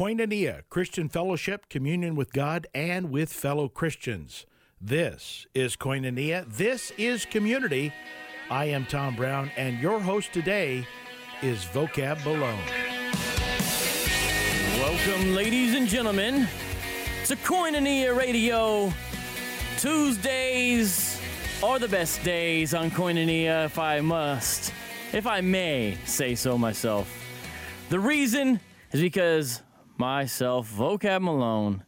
Koinonia, Christian fellowship, communion with God and with fellow Christians. This is Koinonia. This is community. I am Tom Brown, and your host today is Vocab Malone. Welcome, ladies and gentlemen, to Koinonia Radio. Tuesdays are the best days on Koinonia, if I must, if I may say so myself. The reason is because myself, Vocab Malone,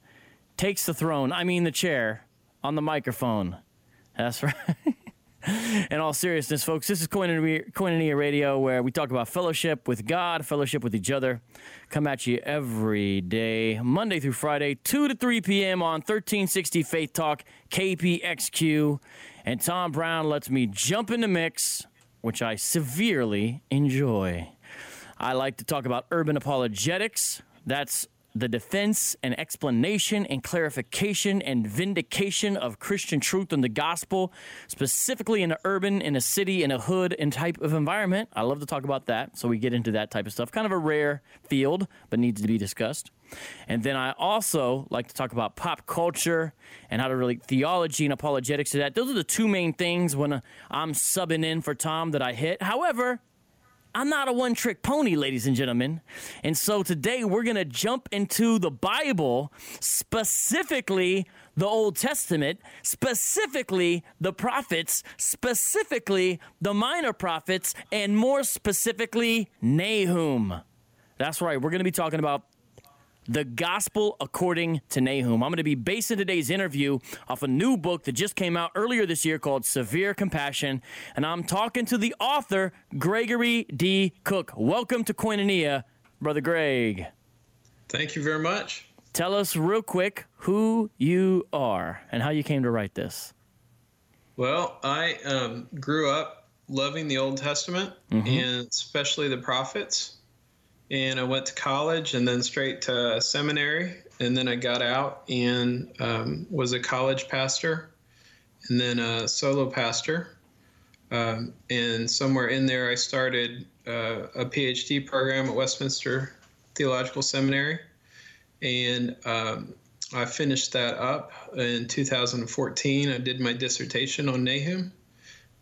takes the throne, I mean the chair, on the microphone. That's right. In all seriousness, folks, this is Koinonia, Radio, where we talk about fellowship with God, fellowship with each other. Come at you every day, Monday through Friday, 2 to 3 p.m. on 1360 Faith Talk, KPXQ. And Tom Brown lets me jump in the mix, which I severely enjoy. I like to talk about urban apologetics. That's the defense and explanation and clarification and vindication of Christian truth and the gospel, specifically in an urban, in a city, in a hood, and type of environment. I love to talk about that. So we get into that type of stuff. Kind of a rare field, but needs to be discussed. And then I also like to talk about pop culture and how to relate theology and apologetics to that. Those are the two main things when uh, I'm subbing in for Tom that I hit. However, I'm not a one trick pony, ladies and gentlemen. And so today we're going to jump into the Bible, specifically the Old Testament, specifically the prophets, specifically the minor prophets, and more specifically Nahum. That's right, we're going to be talking about the Gospel According to Nahum. I'm going to be basing today's interview off a new book that just came out earlier this year called Severe Compassion. And I'm talking to the author, Gregory D. Cook. Welcome to Koinonia, Brother Greg. Thank you very much. Tell us real quick who you are and how you came to write this. Well, I um, grew up loving the Old Testament mm-hmm. and especially the prophets and I went to college and then straight to seminary. And then I got out and um, was a college pastor and then a solo pastor. Um, and somewhere in there, I started uh, a PhD program at Westminster Theological Seminary. And um, I finished that up in 2014. I did my dissertation on Nahum.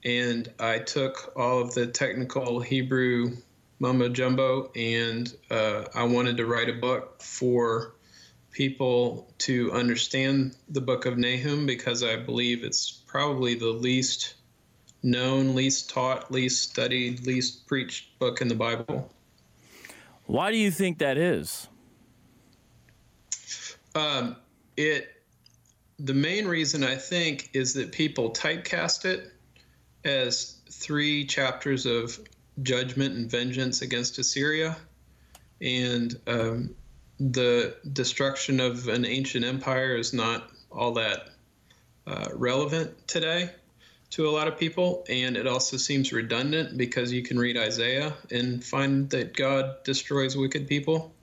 And I took all of the technical Hebrew mumbo jumbo, and uh, I wanted to write a book for people to understand the book of Nahum because I believe it's probably the least known, least taught, least studied, least preached book in the Bible. Why do you think that is? Um, it the main reason I think is that people typecast it as three chapters of judgment and vengeance against Assyria, and um, the destruction of an ancient empire is not all that uh, relevant today to a lot of people, and it also seems redundant because you can read Isaiah and find that God destroys wicked people.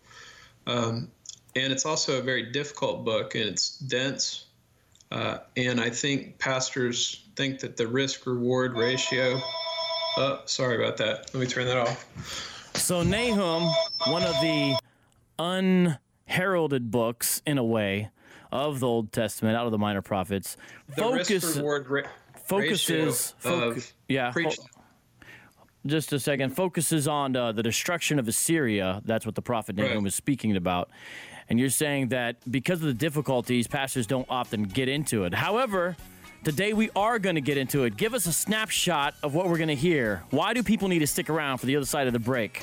Um, and it's also a very difficult book, and it's dense. Uh, and I think pastors think that the risk reward ratio Oh, sorry about that. Let me turn that off. So Nahum, one of the unheralded books in a way of the Old Testament, out of the minor prophets, focus, ra- focuses, foc- yeah. Preach- just a second. Focuses on uh, the destruction of Assyria. That's what the prophet Nahum right. is speaking about. And you're saying that because of the difficulties, pastors don't often get into it. However, Today we are going to get into it. Give us a snapshot of what we're going to hear. Why do people need to stick around for the other side of the break?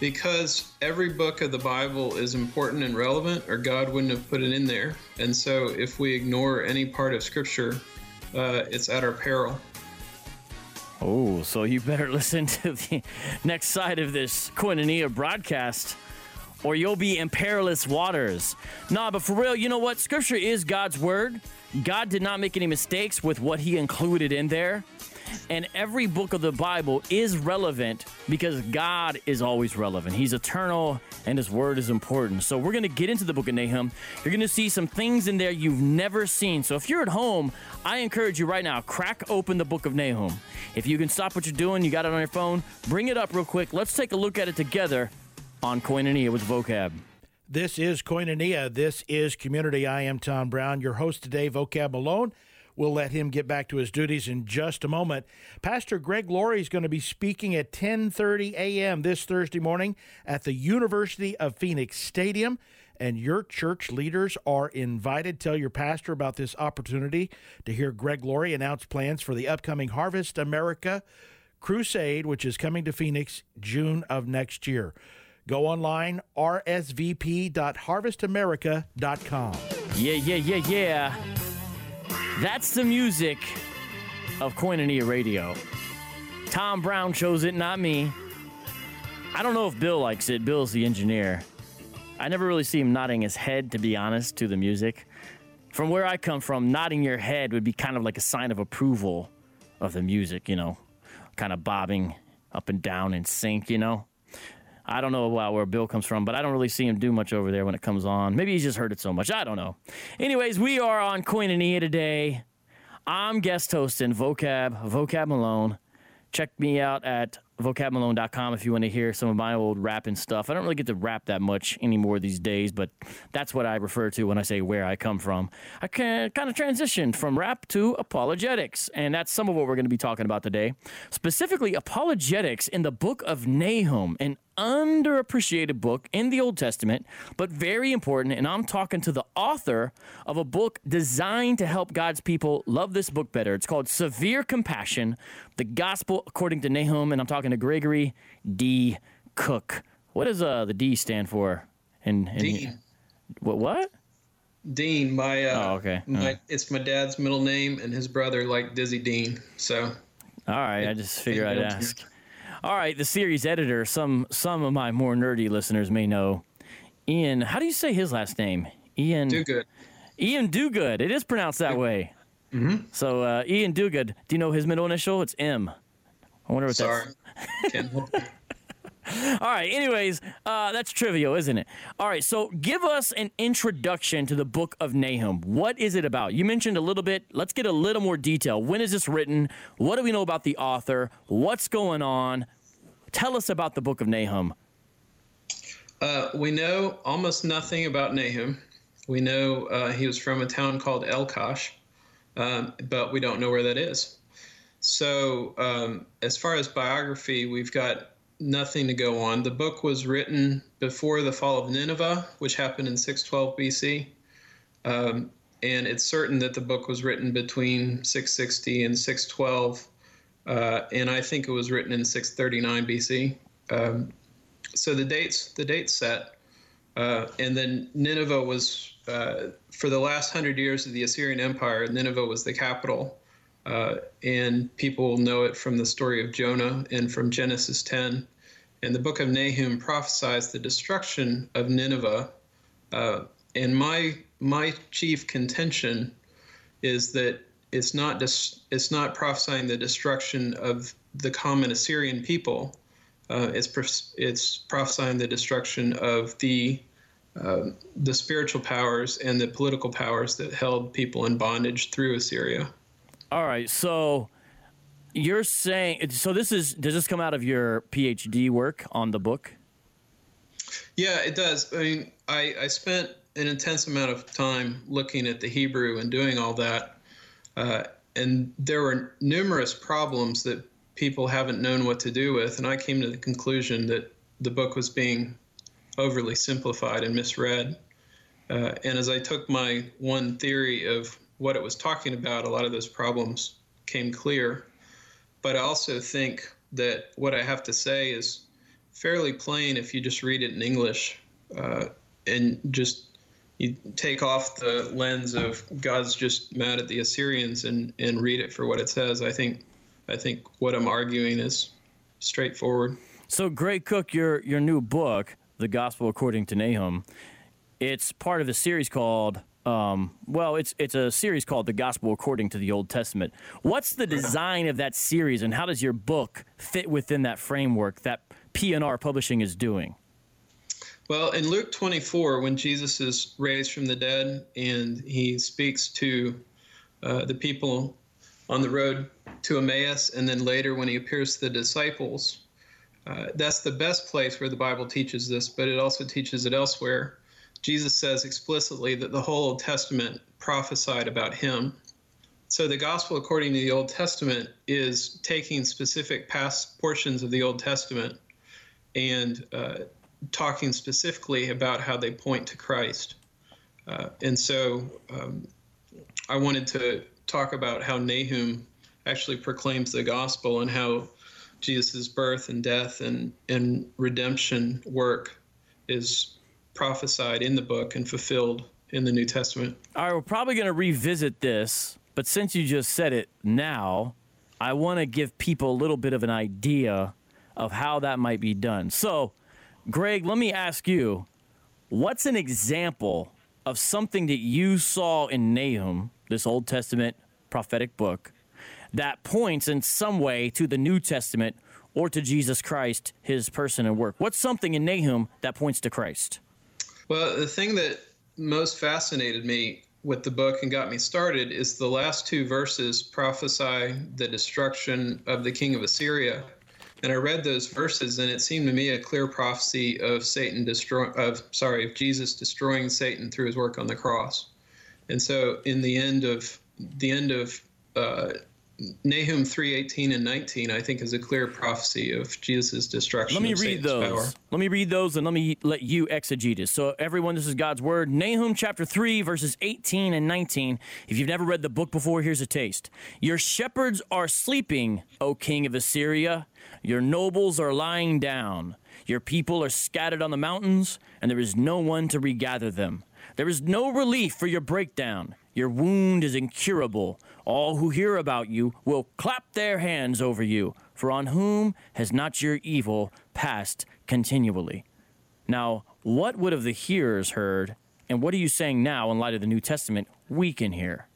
Because every book of the Bible is important and relevant, or God wouldn't have put it in there. And so if we ignore any part of Scripture, uh, it's at our peril. Oh, so you better listen to the next side of this Koinonia broadcast or you'll be in perilous waters. Nah, but for real, you know what? Scripture is God's word. God did not make any mistakes with what he included in there. And every book of the Bible is relevant because God is always relevant. He's eternal and his word is important. So we're going to get into the book of Nahum. You're going to see some things in there you've never seen. So if you're at home, I encourage you right now, crack open the book of Nahum. If you can stop what you're doing, you got it on your phone, bring it up real quick. Let's take a look at it together on Koinonia with Vocab. This is Koinonia. This is Community. I am Tom Brown, your host today, Vocab Malone. We'll let him get back to his duties in just a moment. Pastor Greg Laurie is going to be speaking at 10:30 a.m. this Thursday morning at the University of Phoenix Stadium, and your church leaders are invited. Tell your pastor about this opportunity to hear Greg Laurie announce plans for the upcoming Harvest America Crusade, which is coming to Phoenix June of next year. Go online, rsvp.harvestamerica.com. Yeah, yeah, yeah, yeah. That's the music of Koinonia Radio. Tom Brown chose it, not me. I don't know if Bill likes it. Bill's the engineer. I never really see him nodding his head, to be honest, to the music. From where I come from, nodding your head would be kind of like a sign of approval of the music, you know, kind of bobbing up and down in sync, you know. I don't know about where Bill comes from, but I don't really see him do much over there when it comes on. Maybe he's just heard it so much. I don't know. Anyways, we are on Koinonia today. I'm guest hosting Vocab, Vocab Malone. Check me out at vocabmalone.com if you want to hear some of my old rapping stuff. I don't really get to rap that much anymore these days, but that's what I refer to when I say where I come from. I kind of transitioned from rap to apologetics, and that's some of what we're going to be talking about today. Specifically, apologetics in the book of Nahum, an underappreciated book in the Old Testament, but very important. And I'm talking to the author of a book designed to help God's people love this book better. It's called Severe Compassion, the Gospel According to Nahum. And I'm talking to Gregory D. Cook. What does uh, the D stand for? And, Dean. What? What? Dean. My. Uh, Oh, okay. My, Alright. It's my dad's middle name, and his brother like Dizzy Dean. So All right, I just figured I'd ask. All right, the series editor. Some some of my more nerdy listeners may know. Ian, how do you say his last name? Ian. do good. Iain Duguid. It is pronounced that way. Mm-hmm. So uh, Iain Duguid. Do you know his middle initial? It's M. I wonder what Sorry. that's. All right. Anyways, uh, that's trivial, isn't it? All right. So give us an introduction to the Book of Nahum. What is it about? You mentioned a little bit. Let's get a little more detail. When is this written? What do we know about the author? What's going on? Tell us about the Book of Nahum. Uh, we know almost nothing about Nahum. We know uh, he was from a town called Elkosh, um, but we don't know where that is. So, um, as far as biography, we've got nothing to go on. The book was written before the fall of Nineveh, which happened in 612 BC. Um, and it's certain that the book was written between 660 and 612. Uh, and I think it was written in 639 BC. Um, so the dates the dates set uh, and then nineveh was uh, for the last hundred years of the assyrian empire nineveh was the capital uh, and people know it from the story of jonah and from genesis 10 and the book of nahum prophesies the destruction of nineveh uh, and my my chief contention is that it's not dis- it's not prophesying the destruction of the common assyrian people uh, it's it's prophesying the destruction of the um, the spiritual powers and the political powers that held people in bondage through Assyria. All right. So you're saying so this is does this come out of your PhD work on the book? Yeah, it does. I mean, I, I spent an intense amount of time looking at the Hebrew and doing all that, uh, and there were numerous problems that people haven't known what to do with, and I came to the conclusion that the book was being overly simplified and misread. Uh, and as I took my one theory of what it was talking about, a lot of those problems came clear. But I also think that what I have to say is fairly plain if you just read it in English uh, and just you take off the lens of God's just mad at the Assyrians and, and read it for what it says. I think I think what I'm arguing is straightforward. So Greg Cook, your your new book, The Gospel According to Nahum, it's part of a series called um, well, it's it's a series called The Gospel According to the Old Testament. What's the design of that series and how does your book fit within that framework that P&R Publishing is doing? Well, in Luke 24, when Jesus is raised from the dead and he speaks to uh, the people on the road to Emmaus, and then later when he appears to the disciples, uh, that's the best place where the Bible teaches this, but it also teaches it elsewhere. Jesus says explicitly that the whole Old Testament prophesied about him. So the gospel according to the Old Testament is taking specific past portions of the Old Testament and uh, talking specifically about how they point to Christ. Uh, and so um, I wanted to talk about how Nahum actually proclaims the gospel and how Jesus' birth and death and, and redemption work is prophesied in the book and fulfilled in the New Testament. All right, we're probably going to revisit this, but since you just said it now, I want to give people a little bit of an idea of how that might be done. So, Greg, let me ask you what's an example of something that you saw in Nahum, this Old Testament prophetic book, that points in some way to the New Testament or to Jesus Christ, his person and work? What's something in Nahum that points to Christ? Well, the thing that most fascinated me with the book and got me started is the last two verses prophesy the destruction of the king of Assyria. And I read those verses, and it seemed to me a clear prophecy of Satan destroy of sorry of Jesus destroying Satan through his work on the cross. And so, in the end of the end of uh, Nahum 3:18 and 19 I think is a clear prophecy of Jesus' destruction. Let me read Satan's those. Power. Let me read those and let me let you exegete it. So everyone, this is God's word. Nahum chapter 3 verses 18 and 19. If you've never read the book before, here's a taste. Your shepherds are sleeping, O king of Assyria. Your nobles are lying down. Your people are scattered on the mountains, and there is no one to regather them. There is no relief for your breakdown. Your wound is incurable. All who hear about you will clap their hands over you, for on whom has not your evil passed continually? Now, what would have the hearers heard, and what are you saying now in light of the New Testament we can hear?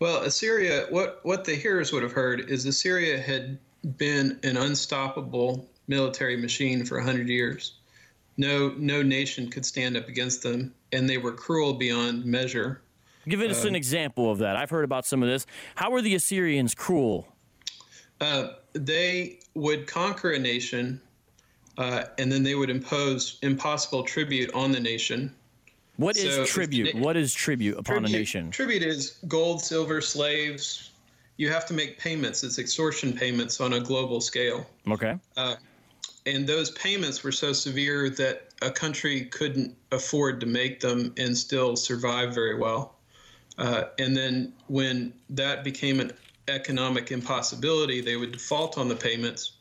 Well, Assyria, what, what the hearers would have heard is Assyria had been an unstoppable military machine for 100 years. No, no nation could stand up against them, and they were cruel beyond measure. Give us an example of that. I've heard about some of this. How were the Assyrians cruel? Uh, they would conquer a nation, uh, and then they would impose impossible tribute on the nation. What is So, if tribute? na- what is tribute upon tribute, a nation? Tribute is gold, silver, slaves. You have to make payments. It's extortion payments on a global scale. Okay. And those payments were so severe that a country couldn't afford to make them and still survive very well. Uh, and then when that became an economic impossibility, they would default on the payments,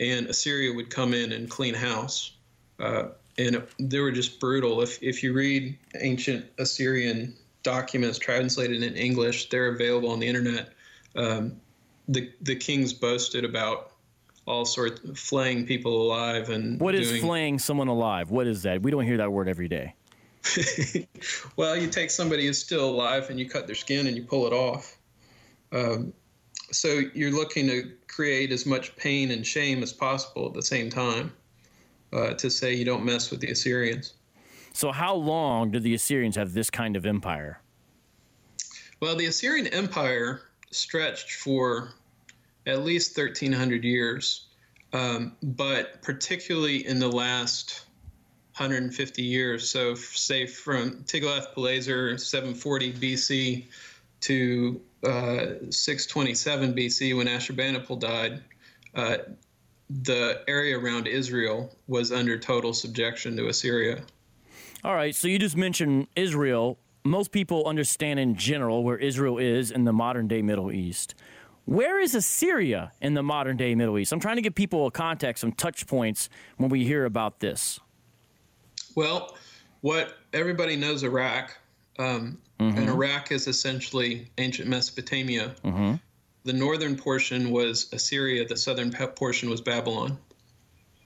and Assyria would come in and clean house. Uh, and they were just brutal. If if you read ancient Assyrian documents translated in English, they're available on the internet. Um, the the kings boasted about all sorts of flaying people alive and What is doing, flaying someone alive? What is that? We don't hear that word every day. well, you take somebody who's still alive and you cut their skin and you pull it off. Um, so you're looking to create as much pain and shame as possible at the same time uh, to say you don't mess with the Assyrians. So, how long did the Assyrians have this kind of empire? Well, the Assyrian Empire stretched for at least 1,300 years, um, but particularly in the last 150 years. So, say from Tiglath-Pileser 740 BC to uh, 627 BC when Ashurbanipal died, uh, the area around Israel was under total subjection to Assyria. All right, so you just mentioned Israel. Most people understand in general where Israel is in the modern day Middle East. Where is Assyria in the modern day Middle East? I'm trying to give people a context, some touch points when we hear about this. Well, what everybody knows Iraq, um, and mm-hmm. Iraq is essentially ancient Mesopotamia. Mm-hmm. The northern portion was Assyria, the southern portion was Babylon.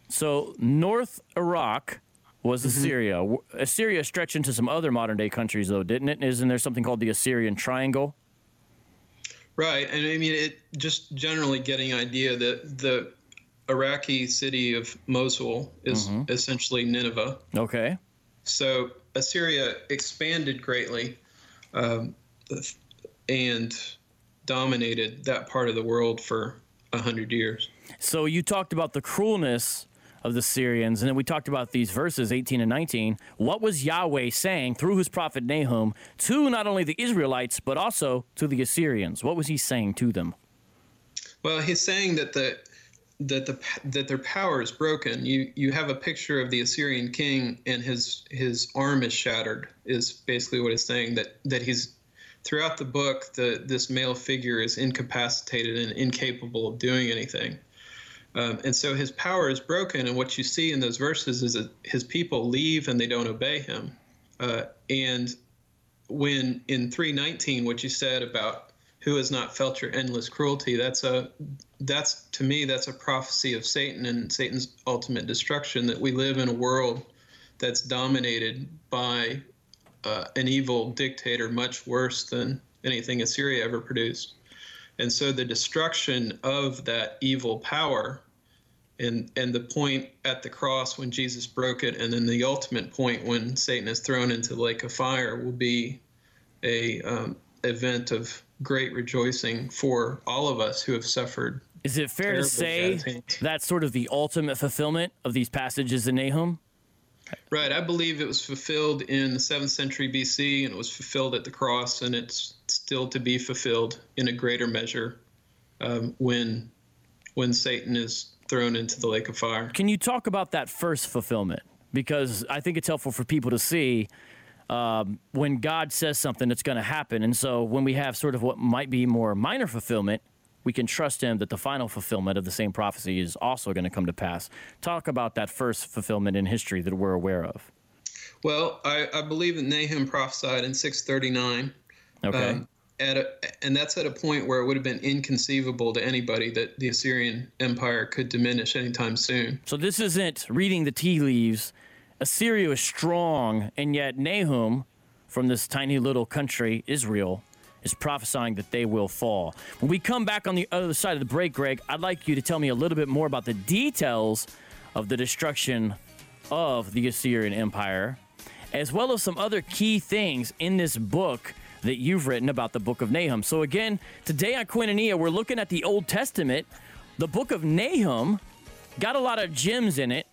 So, North Iraq was mm-hmm. Assyria. W Assyria stretched into some other modern day countries, though, didn't it? Isn't there something called the Assyrian Triangle? Right, and I mean, it just generally getting idea that the Iraqi city of Mosul is essentially Nineveh. Okay. So Assyria expanded greatly um, and dominated that part of the world for a hundred years. So you talked about the cruelness of the Syrians. And then we talked about these verses 18 and 19. What was Yahweh saying through his prophet Nahum to not only the Israelites, but also to the Assyrians? What was he saying to them? Well, he's saying that the that the that their power is broken. You you have a picture of the Assyrian king and his his arm is shattered. Is basically what he's saying that that he's throughout the book the this male figure is incapacitated and incapable of doing anything. Um, and so his power is broken, and what you see in those verses is that his people leave and they don't obey him. Uh, and when in 319, what you said about who has not felt your endless cruelty, that's a that's to me that's a prophecy of Satan and Satan's ultimate destruction. That we live in a world that's dominated by uh, an evil dictator, much worse than anything Assyria ever produced. And so the destruction of that evil power and and the point at the cross when Jesus broke it, and then the ultimate point when Satan is thrown into the lake of fire will be a um, event of great rejoicing for all of us who have suffered. Is it fair to say that's sort of the ultimate fulfillment of these passages in Nahum? Right. I believe it was fulfilled in the 7th century BC and it was fulfilled at the cross, and it's still to be fulfilled in a greater measure um, when when Satan is thrown into the lake of fire. Can you talk about that first fulfillment? Because I think it's helpful for people to see um, when God says something, it's going to happen. And so when we have sort of what might be more minor fulfillment, we can trust Him that the final fulfillment of the same prophecy is also going to come to pass. Talk about that first fulfillment in history that we're aware of. Well, I, I believe that Nahum prophesied in 639. Okay. Um, at a, and that's at a point where it would have been inconceivable to anybody that the Assyrian Empire could diminish anytime soon. So this isn't reading the tea leaves. Assyria is strong, and yet Nahum, from this tiny little country, Israel, is prophesying that they will fall. When we come back on the other side of the break, Greg, I'd like you to tell me a little bit more about the details of the destruction of the Assyrian Empire, as well as some other key things in this book that you've written about the book of Nahum. So, again, today on Koinonia, we're looking at the Old Testament. The book of Nahum got a lot of gems in it.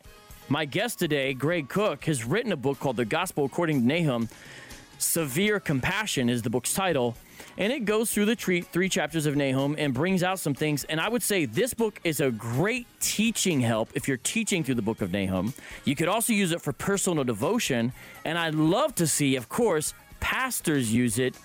My guest today, Greg Cook, has written a book called The Gospel According to Nahum. Severe Compassion is the book's title. And it goes through the three, three chapters of Nahum and brings out some things. And I would say this book is a great teaching help if you're teaching through the book of Nahum. You could also use it for personal devotion. And I'd love to see, of course, pastors use it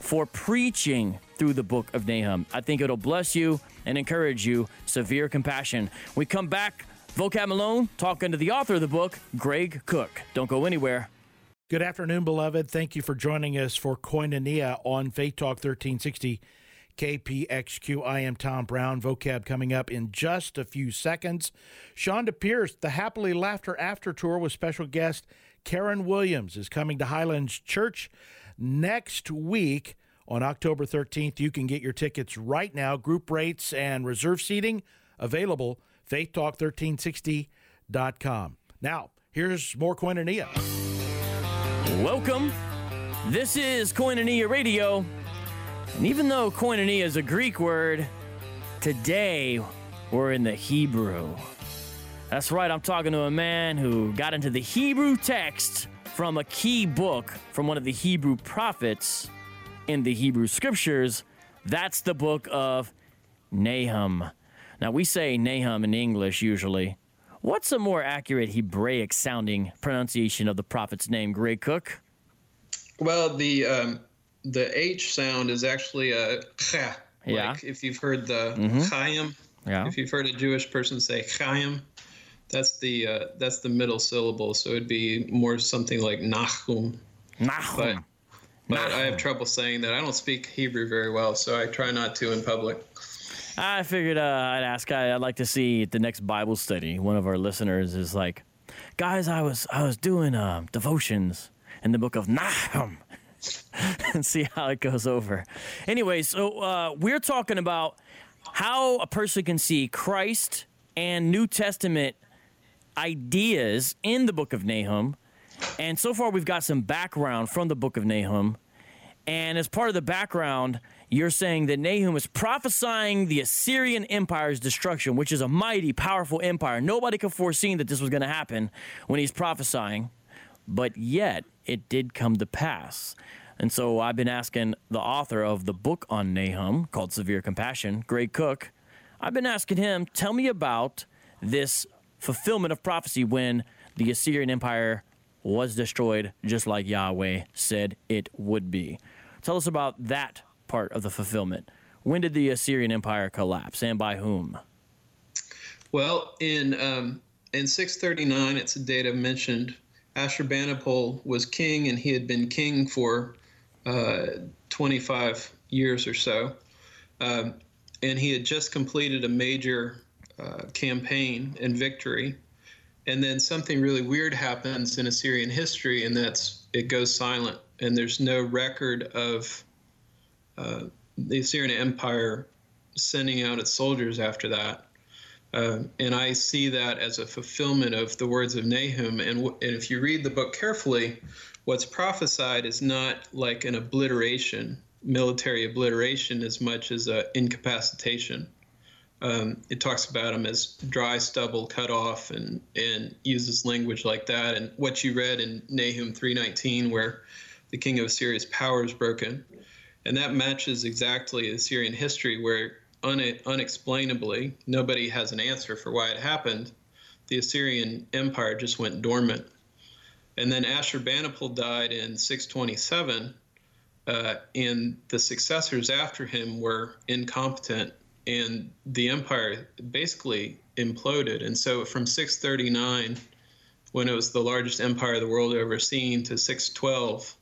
for preaching through the book of Nahum. I think it'll bless you and encourage you. Severe compassion. We come back, Vocab Malone talking to the author of the book, Greg Cook. Don't go anywhere. Good afternoon, beloved. Thank you for joining us for Koinonia on Faith Talk 1360 KPXQ. I am Tom Brown. Vocab coming up in just a few seconds. Chonda Pierce, the Happily Laughter After Tour with special guest Karen Williams is coming to Highlands Church next week on October 13th. You can get your tickets right now. Group rates and reserve seating available. FaithTalk1360.com. Now, here's more Koinonia. Welcome. This is Koinonia Radio. And even though Koinonia is a Greek word, today we're in the Hebrew. That's right, I'm talking to a man who got into the Hebrew text from a key book from one of the Hebrew prophets in the Hebrew scriptures. That's the book of Nahum. Now, we say Nahum in English usually. What's a more accurate Hebraic sounding pronunciation of the prophet's name, Greg Cook? Well, the um, the H sound is actually a ch. Yeah. Like if you've heard the mm-hmm. Chaim, yeah. if you've heard a Jewish person say Chaim, that's the uh, that's the middle syllable, so it'd be more something like Nahum. Nahum. But, but Nahum. I have trouble saying that. I don't speak Hebrew very well, so I try not to in public. I figured uh, I'd ask. I, would like to see at the next Bible study. One of our listeners is like, "Guys, I was I was doing um, devotions in the book of Nahum." and see how it goes over. Anyway, so uh, we're talking about how a person can see Christ and New Testament ideas in the book of Nahum. And so far, we've got some background from the book of Nahum. And as part of the background, you're saying that Nahum is prophesying the Assyrian Empire's destruction, which is a mighty, powerful empire. Nobody could foresee that this was going to happen when he's prophesying, but yet it did come to pass. And so I've been asking the author of the book on Nahum called Severe Compassion, Greg Cook, I've been asking him, tell me about this fulfillment of prophecy when the Assyrian Empire was destroyed just like Yahweh said it would be. Tell us about that part of the fulfillment. When did the Assyrian Empire collapse and by whom? Well, in um, in 639, it's a date I mentioned. Ashurbanipal was king, and he had been king for uh, 25 years or so. Um, and he had just completed a major uh, campaign and victory. And then something really weird happens in Assyrian history, and that's it goes silent, and there's no record of uh, the Assyrian Empire sending out its soldiers after that. Uh, and I see that as a fulfillment of the words of Nahum. And, w- and if you read the book carefully, what's prophesied is not like an obliteration, military obliteration, as much as an incapacitation. Um, it talks about them as dry stubble cut off and, and uses language like that. And what you read in Nahum 319, where the king of Assyria's power is broken. And that matches exactly Assyrian history, where un- unexplainably, nobody has an answer for why it happened. The Assyrian Empire just went dormant. And then Ashurbanipal died in 627, uh, and the successors after him were incompetent, and the empire basically imploded. And so from 639, when it was the largest empire the world ever seen, to 612,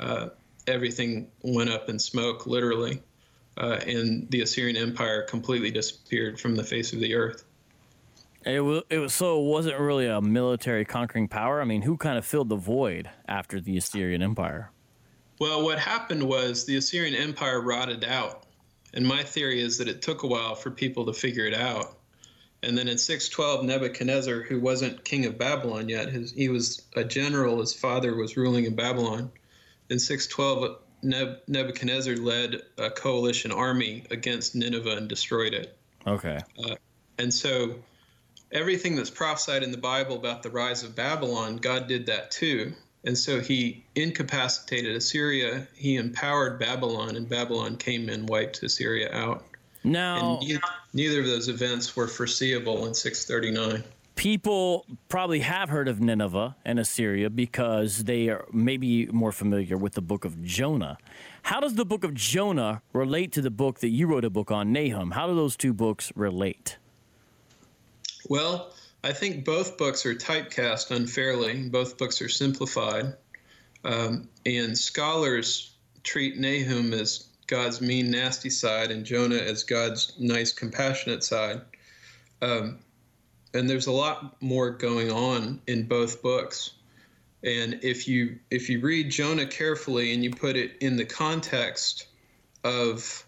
uh, everything went up in smoke, literally, uh, and the Assyrian Empire completely disappeared from the face of the earth. It was, it was so it wasn't really a military conquering power. I mean, who kind of filled the void after the Assyrian Empire? Well, what happened was the Assyrian Empire rotted out, and my theory is that it took a while for people to figure it out. And then in 612, Nebuchadnezzar, who wasn't king of Babylon yet, his, he was a general. His father was ruling in Babylon. In 612, Nebuchadnezzar led a coalition army against Nineveh and destroyed it. Okay. Uh, and so everything that's prophesied in the Bible about the rise of Babylon, God did that too. And so he incapacitated Assyria, he empowered Babylon, and Babylon came and wiped Assyria out. Now, neither, neither of those events were foreseeable in 639 people probably have heard of Nineveh and Assyria because they are maybe more familiar with the book of Jonah. How does the book of Jonah relate to the book that you wrote a book on, Nahum? How do those two books relate? Well, I think both books are typecast unfairly. Both books are simplified. Um, and scholars treat Nahum as God's mean, nasty side and Jonah as God's nice, compassionate side. Um, and there's a lot more going on in both books. And if you if you read Jonah carefully and you put it in the context of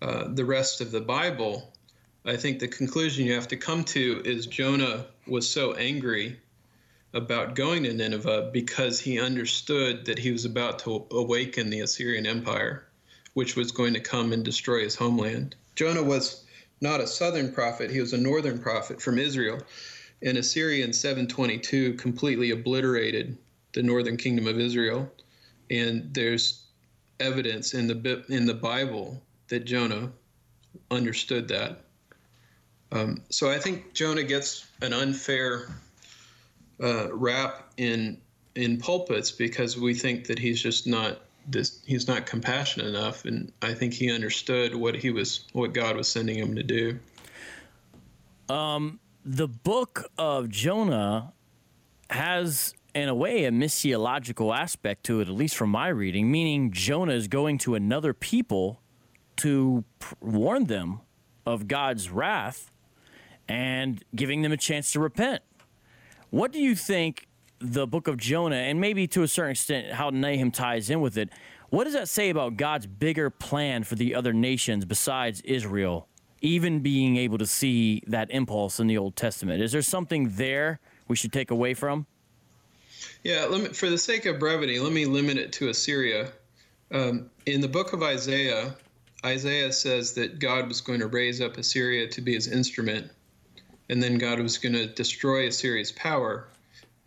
uh, the rest of the Bible, I think the conclusion you have to come to is Jonah was so angry about going to Nineveh because he understood that he was about to awaken the Assyrian Empire, which was going to come and destroy his homeland. Jonah was not a southern prophet, he was a northern prophet from Israel. And Assyria in 722 completely obliterated the northern kingdom of Israel. And there's evidence in the in the Bible that Jonah understood that. Um, so I think Jonah gets an unfair uh, rap in in pulpits because we think that he's just not this he's not compassionate enough. And i think he understood what he was what god was sending him to do. Um the book of jonah has in a way a missiological aspect to it at least from my reading meaning jonah is going to another people to warn them of god's wrath and giving them a chance to repent what do you think the book of Jonah and maybe to a certain extent how Nahum ties in with it. What does that say about God's bigger plan for the other nations besides Israel, even being able to see that impulse in the Old Testament? Is there something there we should take away from? Yeah, me, for the sake of brevity, let me limit it to Assyria. Um, in the book of Isaiah, Isaiah says that God was going to raise up Assyria to be his instrument, and then God was going to destroy Assyria's power.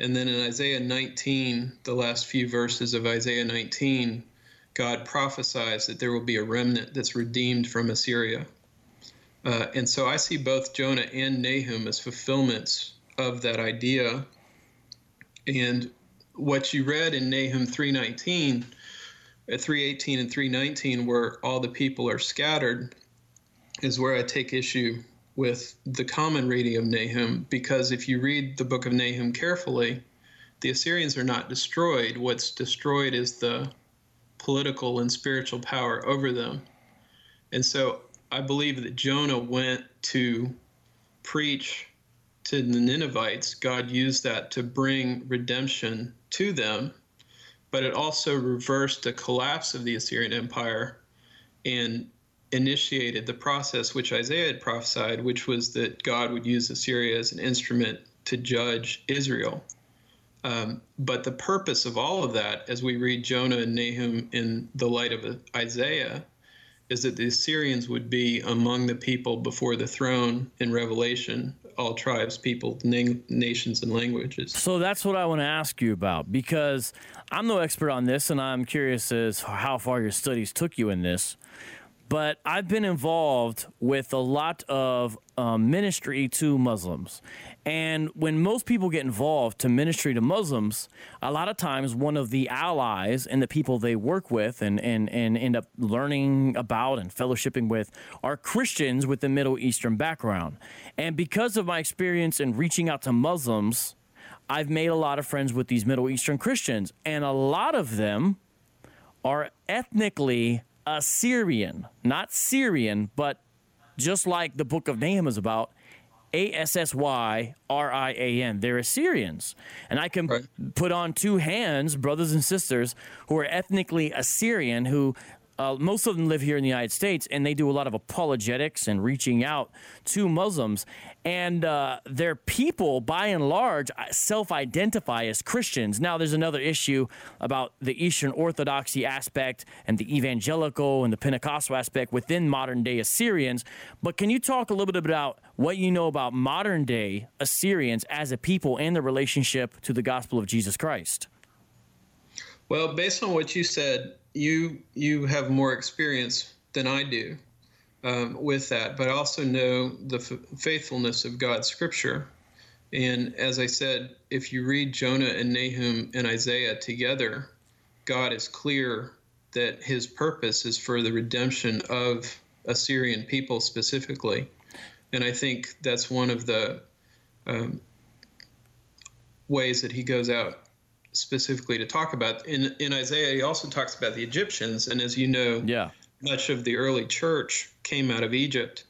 And then in Isaiah 19, the last few verses of Isaiah 19, God prophesies that there will be a remnant that's redeemed from Assyria. Uh, and so I see both Jonah and Nahum as fulfillments of that idea. And what you read in Nahum 319, at uh, 318 and 319, where all the people are scattered, is where I take issue with the common reading of Nahum, because if you read the book of Nahum carefully, the Assyrians are not destroyed. What's destroyed is the political and spiritual power over them. And so I believe that Jonah went to preach to the Ninevites. God used that to bring redemption to them, but it also reversed the collapse of the Assyrian Empire and initiated the process which Isaiah had prophesied, which was that God would use Assyria as an instrument to judge Israel. Um, but the purpose of all of that, as we read Jonah and Nahum in the light of Isaiah, is that the Assyrians would be among the people before the throne in Revelation, all tribes, people, na- nations, and languages. So that's what I want to ask you about because I'm no expert on this, and I'm curious as how far your studies took you in this but I've been involved with a lot of um, ministry to Muslims. And when most people get involved to ministry to Muslims, a lot of times one of the allies and the people they work with and, and, and end up learning about and fellowshipping with are Christians with a Middle Eastern background. And because of my experience in reaching out to Muslims, I've made a lot of friends with these Middle Eastern Christians. And a lot of them are ethnically Assyrian, not Syrian, but just like the book of Nahum is about, A S S Y R I A N. They're Assyrians. And I can right. put on two hands, brothers and sisters, who are ethnically Assyrian, who uh, most of them live here in the United States, and they do a lot of apologetics and reaching out to Muslims. And uh, their people, by and large, uh, self identify as Christians. Now, there's another issue about the Eastern Orthodoxy aspect and the evangelical and the Pentecostal aspect within modern day Assyrians. But can you talk a little bit about what you know about modern day Assyrians as a people and their relationship to the gospel of Jesus Christ? Well, based on what you said, you you have more experience than I do um, with that, but I also know the f- faithfulness of God's Scripture. And as I said, if you read Jonah and Nahum and Isaiah together, God is clear that His purpose is for the redemption of Assyrian people specifically, and I think that's one of the um, ways that He goes out specifically to talk about. In in Isaiah, he also talks about the Egyptians, and as you know, yeah, much of the early church came out of Egypt.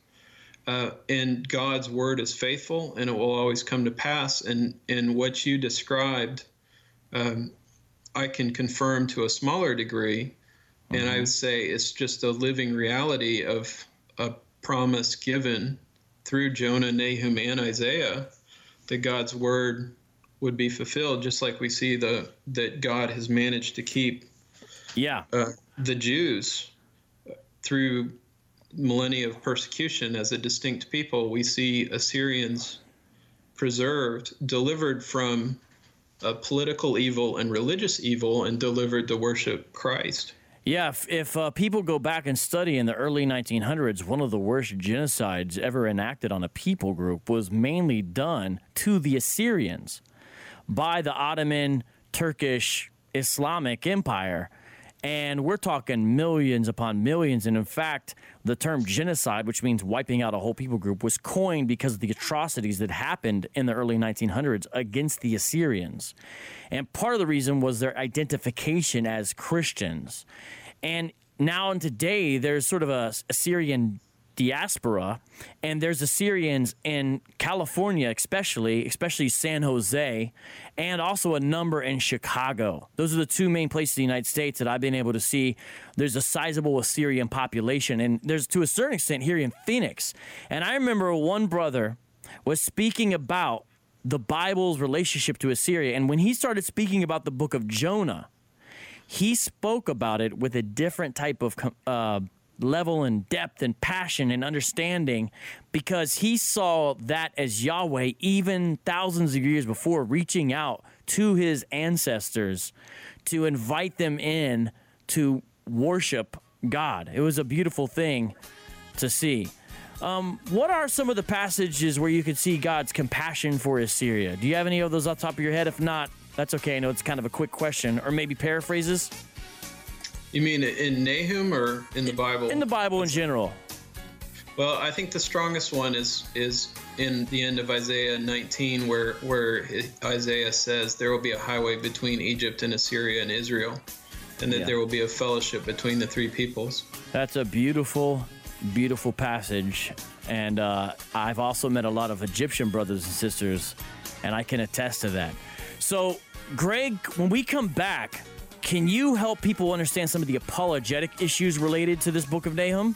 Uh, and God's word is faithful, and it will always come to pass. And and what you described, um, I can confirm to a smaller degree, mm-hmm. and I mm-hmm. would say it's just a living reality of a promise given through Jonah, Nahum, and Isaiah that God's word would be fulfilled, just like we see the that God has managed to keep yeah uh, the Jews through millennia of persecution as a distinct people. We see Assyrians preserved, delivered from political evil and religious evil, and delivered to worship Christ. Yeah, if, if uh, people go back and study in the early 1900s, one of the worst genocides ever enacted on a people group was mainly done to the Assyrians by the Ottoman Turkish Islamic Empire. And we're talking millions upon millions. And in fact, the term genocide, which means wiping out a whole people group, was coined because of the atrocities that happened in the early 1900s against the Assyrians. And part of the reason was their identification as Christians. And now and today, there's sort of a Assyrian diaspora, and there's Assyrians in California, especially, especially San Jose, and also a number in Chicago. Those are the two main places in the United States that I've been able to see. There's a sizable Assyrian population, and there's to a certain extent here in Phoenix. And I remember one brother was speaking about the Bible's relationship to Assyria, and when he started speaking about the book of Jonah, he spoke about it with a different type of uh, level and depth and passion and understanding because he saw that as Yahweh even thousands of years before reaching out to his ancestors to invite them in to worship God. It was a beautiful thing to see. Um, what are some of the passages where you could see God's compassion for Assyria? Do you have any of those off the top of your head? If not, that's okay. I know it's kind of a quick question, or maybe paraphrases. You mean in Nahum or in the Bible? In the Bible in general. Well, I think the strongest one is is in the end of Isaiah 19, where where Isaiah says there will be a highway between Egypt and Assyria and Israel, and that yeah. there will be a fellowship between the three peoples. That's a beautiful, beautiful passage, and uh, I've also met a lot of Egyptian brothers and sisters, and I can attest to that. So, Greg, when we come back, can you help people understand some of the apologetic issues related to this book of Nahum?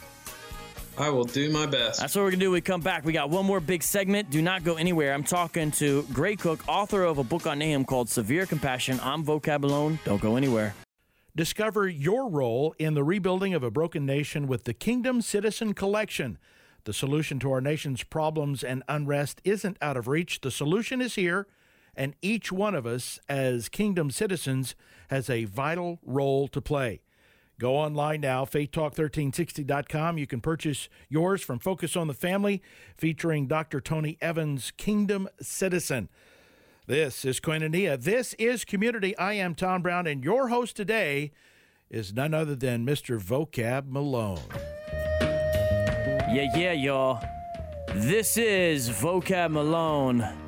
I will do my best. That's what we're going to do. We come back. We got one more big segment. Do not go anywhere. I'm talking to Greg Cook, author of a book on Nahum called Severe Compassion. I'm Vocab Malone. Don't go anywhere. Discover your role in the rebuilding of a broken nation with the Kingdom Citizen Collection. The solution to our nation's problems and unrest isn't out of reach. The solution is here and each one of us as kingdom citizens has a vital role to play. Go online now, faithtalk1360.com. You can purchase yours from Focus on the Family, featuring Dr. Tony Evans, Kingdom Citizen. This is Koinonia. This is Community. I am Tom Brown, and your host today is none other than Mr. Vocab Malone. Yeah, yeah, y'all. This is Vocab Malone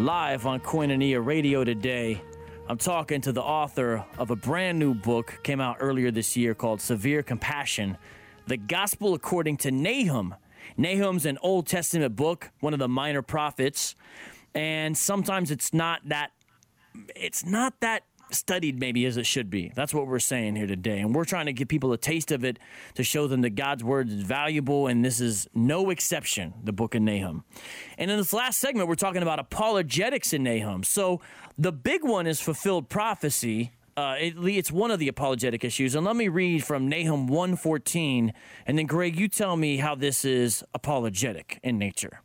live on Koinonia Radio today. I'm talking to the author of a brand new book came out earlier this year called Severe Compassion: The Gospel According to Nahum. Nahum's an Old Testament book, one of the minor prophets, and sometimes it's not that it's not that studied maybe as it should be. That's what we're saying here today. And we're trying to give people a taste of it to show them that God's word is valuable, and this is no exception, the book of Nahum. And in this last segment, we're talking about apologetics in Nahum. So the big one is fulfilled prophecy. Uh, it, it's one of the apologetic issues. And let me read from Nahum 114. And then, Greg, you tell me how this is apologetic in nature.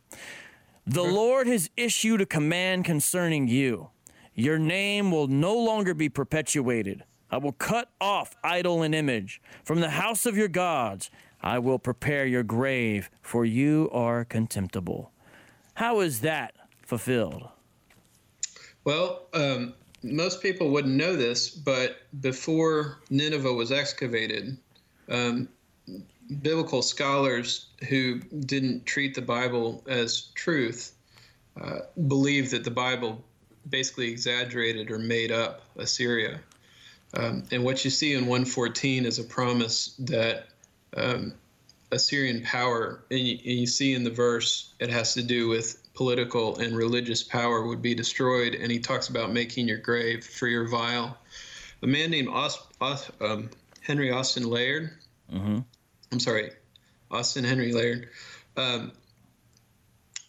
The Lord has issued a command concerning you your name will no longer be perpetuated. I will cut off idol and image. From the house of your gods, I will prepare your grave, for you are contemptible. How is that fulfilled? Well, um, most people wouldn't know this, but before Nineveh was excavated, um, biblical scholars who didn't treat the Bible as truth uh, believed that the Bible basically exaggerated or made up Assyria. Um, and what you see in 114 is a promise that um, Assyrian power, and you, and you, see in the verse, it has to do with political and religious power would be destroyed. And he talks about making your grave for your vile. A man named Aus, Aus, um, Henry Austin Layard, mm-hmm. I'm sorry, Austin Henry Layard, um,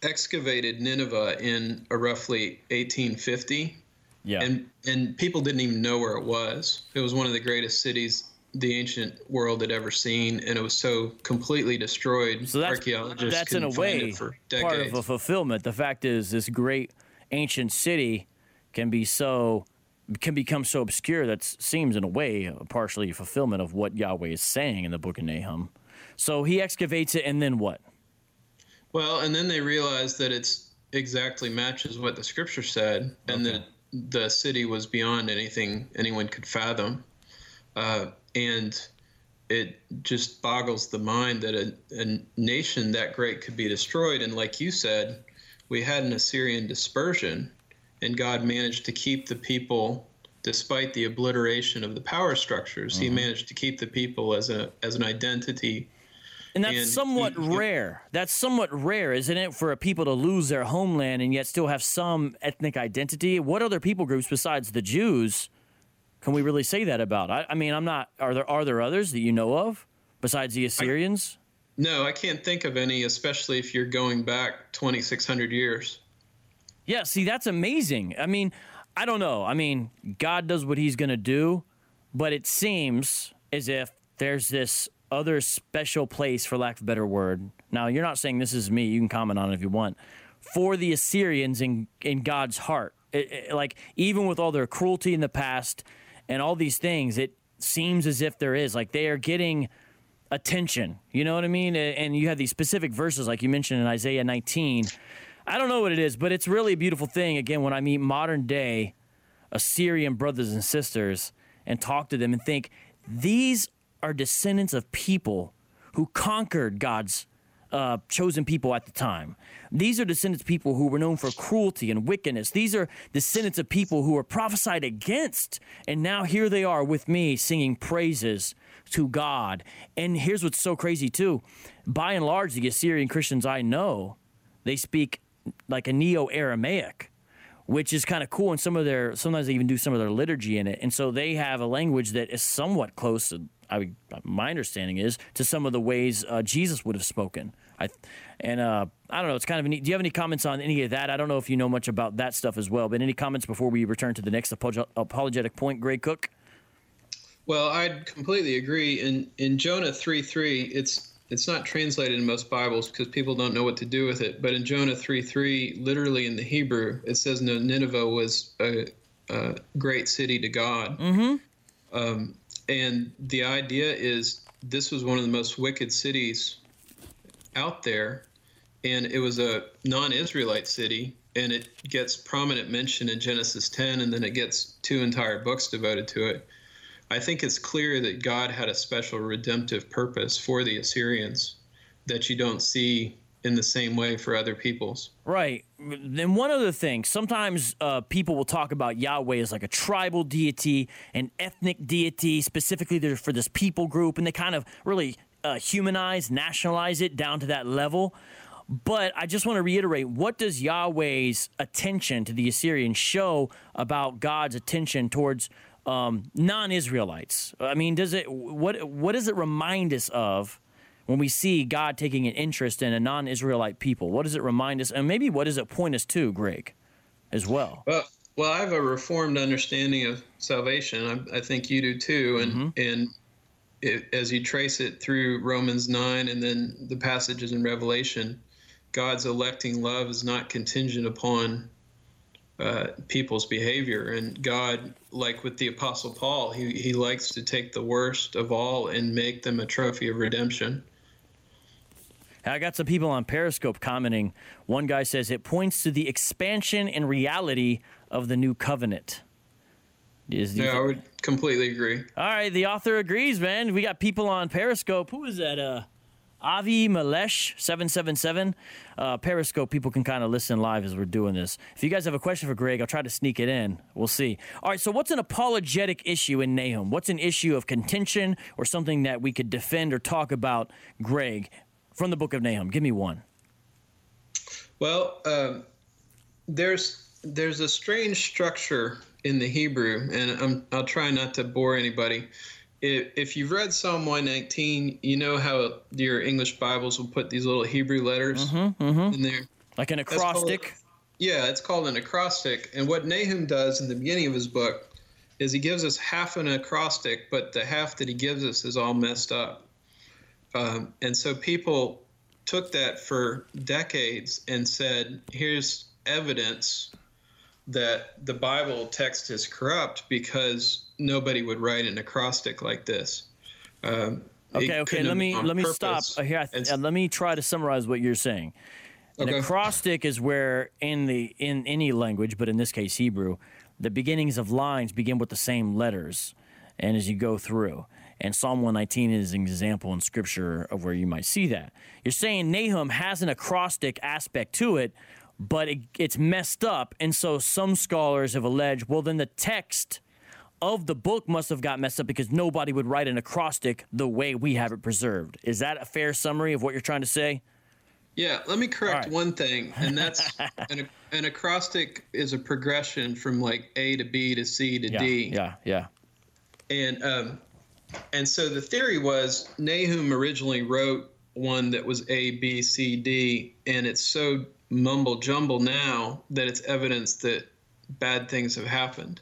excavated Nineveh in a roughly 1850. Yeah. And and people didn't even know where it was. It was one of the greatest cities the ancient world had ever seen, and it was so completely destroyed. So that's, archaeologists that's in a way part of a fulfillment. The fact is, this great ancient city can be so can become so obscure that seems in a way a partially a fulfillment of what Yahweh is saying in the book of Nahum. So he excavates it, and then what? Well, and then they realized that it's exactly matches what the scripture said, and okay. that the city was beyond anything anyone could fathom. Uh, and it just boggles the mind that a, a, nation that great could be destroyed. And like you said, we had an Assyrian dispersion, and God managed to keep the people, despite the obliteration of the power structures, mm-hmm. He managed to keep the people as a as an identity and that's and somewhat rare. That's somewhat rare, isn't it, for people to lose their homeland and yet still have some ethnic identity? What other people groups besides the Jews can we really say that about? I, I mean, I'm not. Are there are there others that you know of besides the Assyrians? I, no, I can't think of any, especially if you're going back 2,600 years. Yeah, see, that's amazing. I mean, I don't know. I mean, God does what He's going to do, but it seems as if there's this other special place, for lack of a better word. Now, you're not saying this is me. You can comment on it if you want. For the Assyrians in in God's heart, It- it- like even with all their cruelty in the past and all these things, it seems as if there is like they are getting attention. You know what I mean? And you have these specific verses, like you mentioned in Isaiah 19. I don't know what it is, but it's really a beautiful thing. Again, when I meet modern day Assyrian brothers and sisters and talk to them and think these are descendants of people who conquered God's uh, chosen people at the time. These are descendants of people who were known for cruelty and wickedness. These are descendants of people who were prophesied against. And now here they are with me singing praises to God. And here's what's so crazy, too. By and large, the Assyrian Christians I know, they speak like a Neo Aramaic which is kind of cool. And some of their sometimes they even do some of their liturgy in it, and so they have a language that is somewhat close. I would, my understanding is to some of the ways uh, Jesus would have spoken. I and uh, I don't know. It's kind of neat. Do you have any comments on any of that? I don't know if you know much about that stuff as well. But any comments before we return to the next apolog- apologetic point, Greg Cook? Well, I'd completely agree. In in Jonah three three, it's it's not translated in most Bibles because people don't know what to do with it. But in Jonah three three, literally in the Hebrew, it says no Nineveh was a, a great city to God. Mm-hmm. Um, and the idea is this was one of the most wicked cities out there, and it was a non-Israelite city, and it gets prominent mention in Genesis 10, and then it gets two entire books devoted to it. I think it's clear that God had a special redemptive purpose for the Assyrians that you don't see in the same way for other peoples. Right. Then one other thing. Sometimes uh, people will talk about Yahweh as like a tribal deity, an ethnic deity, specifically for this people group, and they kind of really uh, humanize, nationalize it down to that level. But I just want to reiterate: what does Yahweh's attention to the Assyrians show about God's attention towards um, non-Israelites? I mean, does it what what does it remind us of? When we see God taking an interest in a non Israelite people? What does it remind us? And maybe what does it point us to, Greg, as well? Well, well, I have a reformed understanding of salvation. I, I think you do too. And and it, as you trace it through Romans nine and then the passages in Revelation, God's electing love is not contingent upon uh, people's behavior. And God, like with the Apostle Paul, he he likes to take the worst of all and make them a trophy of redemption. I got some people on Periscope commenting. One guy says it points to the expansion and reality of the new covenant. Is Yeah, I would completely agree. All right, the author agrees, man. We got people on Periscope. Who is that? Uh, Avi Malesh seven seven seven. Uh, Periscope people can kind of listen live as we're doing this. If you guys have a question for Greg, I'll try to sneak it in. We'll see. All right, so what's an apologetic issue in Nahum? What's an issue of contention or something that we could defend or talk about, Greg, from the book of Nahum? Give me one. Well, um, there's there's a strange structure in the Hebrew, and I'm, I'll try not to bore anybody. If, if you've read Psalm 119, you know how your English Bibles will put these little Hebrew letters in there. Like an That's called- acrostic. Yeah, it's called an acrostic. And what Nahum does in the beginning of his book is he gives us half an acrostic, but the half that he gives us is all messed up. Um, and so people took that for decades and said, here's evidence that the Bible text is corrupt because nobody would write an acrostic like this. Um, Okay, okay. Let me let me stop uh, here. Th- And- uh, let me try to summarize what you're saying. An Okay. acrostic is where in the in any language, but in this case Hebrew, the beginnings of lines begin with the same letters, and as you go through. And Psalm 119 is an example in Scripture of where you might see that. You're saying Nahum has an acrostic aspect to it, but it, it's messed up, and so some scholars have alleged, well, then the text of the book must have got messed up because nobody would write an acrostic the way we have it preserved. Is that a fair summary of what you're trying to say? Yeah, let me correct right. one thing, and that's an, an acrostic is a progression from like A to B to C to Yeah, D. yeah, yeah. And um, and so the theory was Nahum originally wrote one that was A, B, C, D, and it's so mumble jumble now that it's evidence that bad things have happened.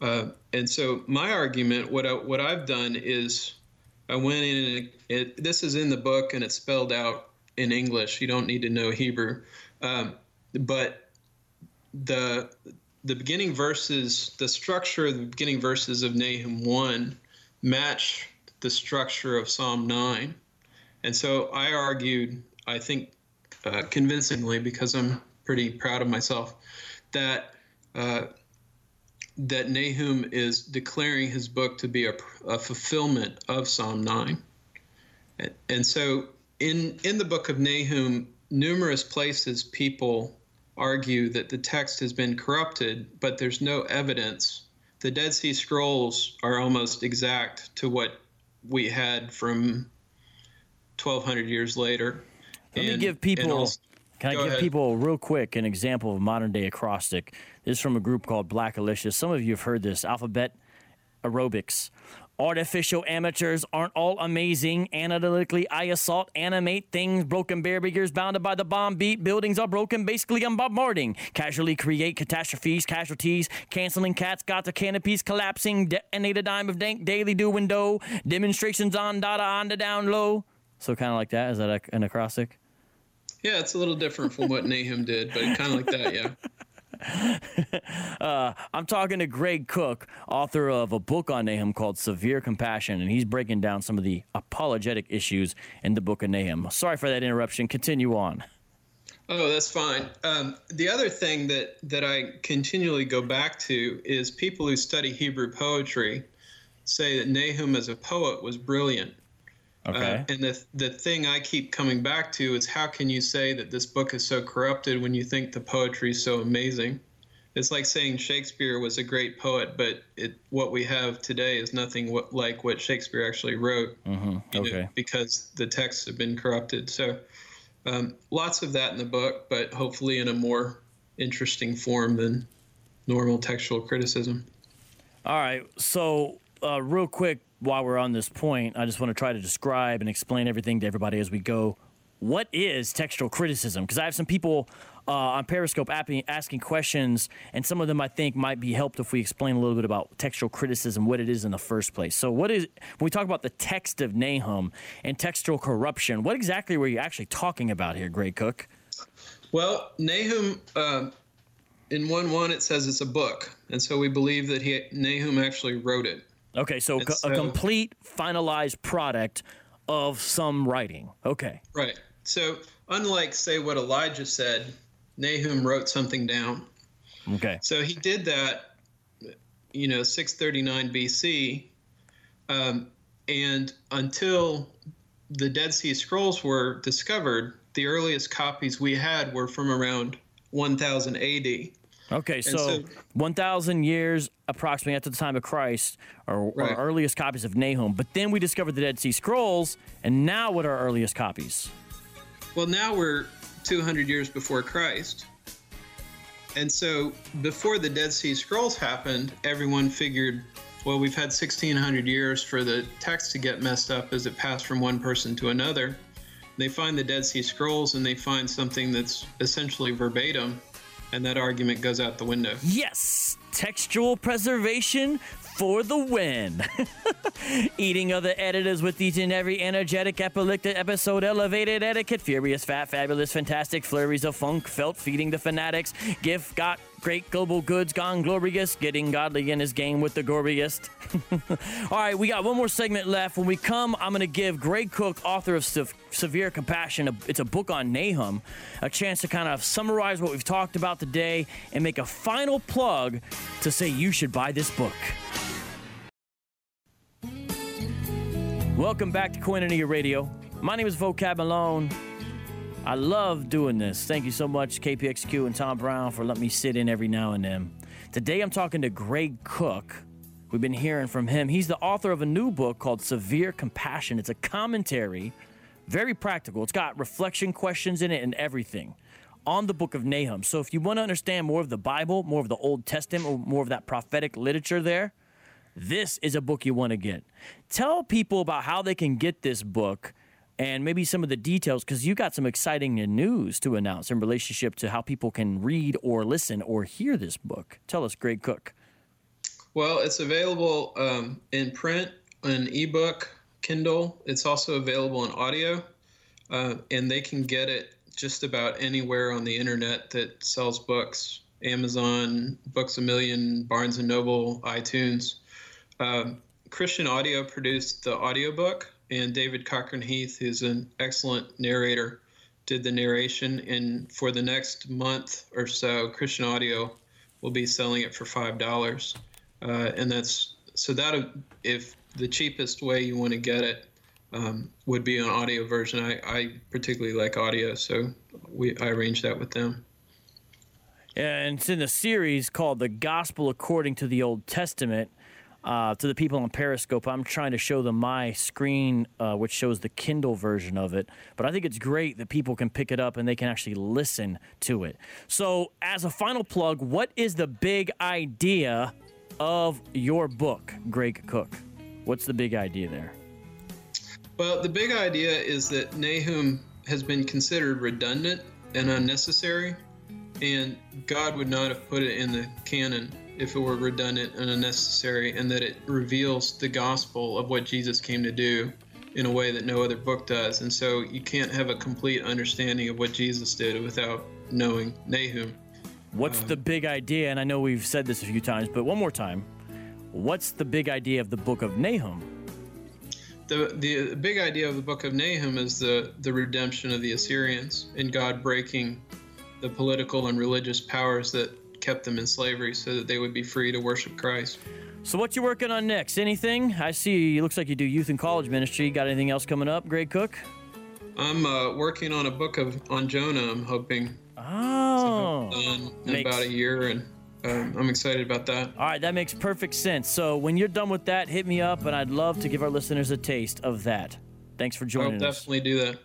Uh, and so my argument, what I, what I've done is, I went in and it, this is in the book and it's spelled out in English. You don't need to know Hebrew, um, but the the beginning verses, the structure of the beginning verses of Nahum one, match the structure of Psalm nine, and so I argued, I think, uh, convincingly because I'm pretty proud of myself, that. Uh, that Nahum is declaring his book to be a, a fulfillment of Psalm 9. And, and so in, in the book of Nahum, numerous places people argue that the text has been corrupted, but there's no evidence. The Dead Sea Scrolls are almost exact to what we had from 1200 years later. Let and, me give people. Also, can I give ahead. people real quick an example of modern day acrostic? This is from a group called Blackalicious. Some of you have heard this alphabet aerobics. Artificial amateurs aren't all amazing. Analytically, I assault, animate things. Broken barriers bounded by the bomb beat. Buildings are broken. Basically, I'm bombarding. Casually create catastrophes, casualties. Canceling cats, got the canopies collapsing. Detonate a dime of dank daily do window. Demonstrations on data on the down low. So kind of like that. Is that a, an acrostic? Yeah, it's a little different from what Nahum did, but kind of like that, yeah. uh, I'm talking to Greg Cook, author of a book on Nahum called Severe Compassion, and he's breaking down some of the apologetic issues in the book of Nahum. Sorry for that interruption. Continue on. Oh, that's fine. Um, the other thing that, that I continually go back to is people who study Hebrew poetry say that Nahum as a poet was brilliant. Okay. Uh, and the the thing I keep coming back to is how can you say that this book is so corrupted when you think the poetry is so amazing? It's like saying Shakespeare was a great poet, but it what we have today is nothing what, like what Shakespeare actually wrote. Mm-hmm. Okay. Know, because the texts have been corrupted. So um, lots of that in the book, but hopefully in a more interesting form than normal textual criticism. All right. So uh, real quick, while we're on this point, I just want to try to describe and explain everything to everybody as we go. What is textual criticism? Because I have some people uh, on Periscope asking questions, and some of them I think might be helped if we explain a little bit about textual criticism, what it is in the first place. So, what is when we talk about the text of Nahum and textual corruption? What exactly were you actually talking about here, Greg Cook? Well, Nahum, uh, in one one, it says it's a book, and so we believe that he Nahum actually wrote it. Okay, so a complete finalized product of some writing. Okay. Right. So, unlike, say, what Elijah said, Nahum wrote something down. Okay. So he did that, you know, 639 BC. Um, and until the Dead Sea Scrolls were discovered, the earliest copies we had were from around 1000 AD. Okay, so, so 1,000 years approximately after the time of Christ are right. our earliest copies of Nahum. But then we discovered the Dead Sea Scrolls, and now what are our earliest copies? Well, now we're 200 years before Christ. And so before the Dead Sea Scrolls happened, everyone figured, well, we've had 1600 years for the text to get messed up as it passed from one person to another. They find the Dead Sea Scrolls and they find something that's essentially verbatim and that argument goes out the window. Yes, textual preservation for the win. Eating other editors with each and every energetic, epileptic episode, elevated etiquette, furious, fat, fabulous, fantastic, flurries of funk, felt feeding the fanatics, gift got great global goods gone glorious, getting godly in his game with the goriest. All right, we got one more segment left. When we come, I'm going to give Greg Cook, author of Se- Severe Compassion, a, it's a book on Nahum, a chance to kind of summarize what we've talked about today and make a final plug to say you should buy this book. Welcome back to Koinonia Radio. My name is Vocab Malone. I love doing this. Thank you so much, KPXQ and Tom Brown, for letting me sit in every now and then. Today I'm talking to Greg Cook. We've been hearing from him. He's the author of a new book called Severe Compassion. It's a commentary, very practical. It's got reflection questions in it and everything on the book of Nahum. So if you want to understand more of the Bible, more of the Old Testament, or more of that prophetic literature there, this is a book you want to get. Tell people about how they can get this book and maybe some of the details because you got some exciting news to announce in relationship to how people can read or listen or hear this book. Tell us, Greg Cook. Well, it's available um, in print, an ebook, Kindle. It's also available in audio, uh, and they can get it just about anywhere on the internet that sells books. Amazon, Books a Million, Barnes and Noble, iTunes. Um, Christian Audio produced the audiobook, and David Cochran Heath, who's an excellent narrator, did the narration. And for the next month or so, Christian Audio will be selling it for five dollars, uh, and that's so that if the cheapest way you want to get it um, would be an audio version. I, I particularly like audio, so we I arranged that with them. And it's in a series called "The Gospel According to the Old Testament." Uh, to the people on Periscope, I'm trying to show them my screen, uh, which shows the Kindle version of it. But I think it's great that people can pick it up and they can actually listen to it. So, as a final plug, what is the big idea of your book, Greg Cook? What's the big idea there? Well, the big idea is that Nahum has been considered redundant and unnecessary, and God would not have put it in the canon if it were redundant and unnecessary, and that it reveals the gospel of what Jesus came to do in a way that no other book does. And so you can't have a complete understanding of what Jesus did without knowing Nahum. What's um, the big idea? And I know we've said this a few times, but one more time. What's the big idea of the book of Nahum? The, the big idea of the book of Nahum is the, the redemption of the Assyrians and God breaking the political and religious powers that kept them in slavery so that they would be free to worship Christ. So, what you working on next? Anything? I see. It looks like you do youth and college ministry. Got anything else coming up, Greg Cook? I'm uh, working on a book of on Jonah. I'm hoping. Oh, done in makes... about a year, and um, I'm excited about that. All right, that makes perfect sense. So when you're done with that, hit me up, and I'd love to give our listeners a taste of that. Thanks for joining I'll definitely do that.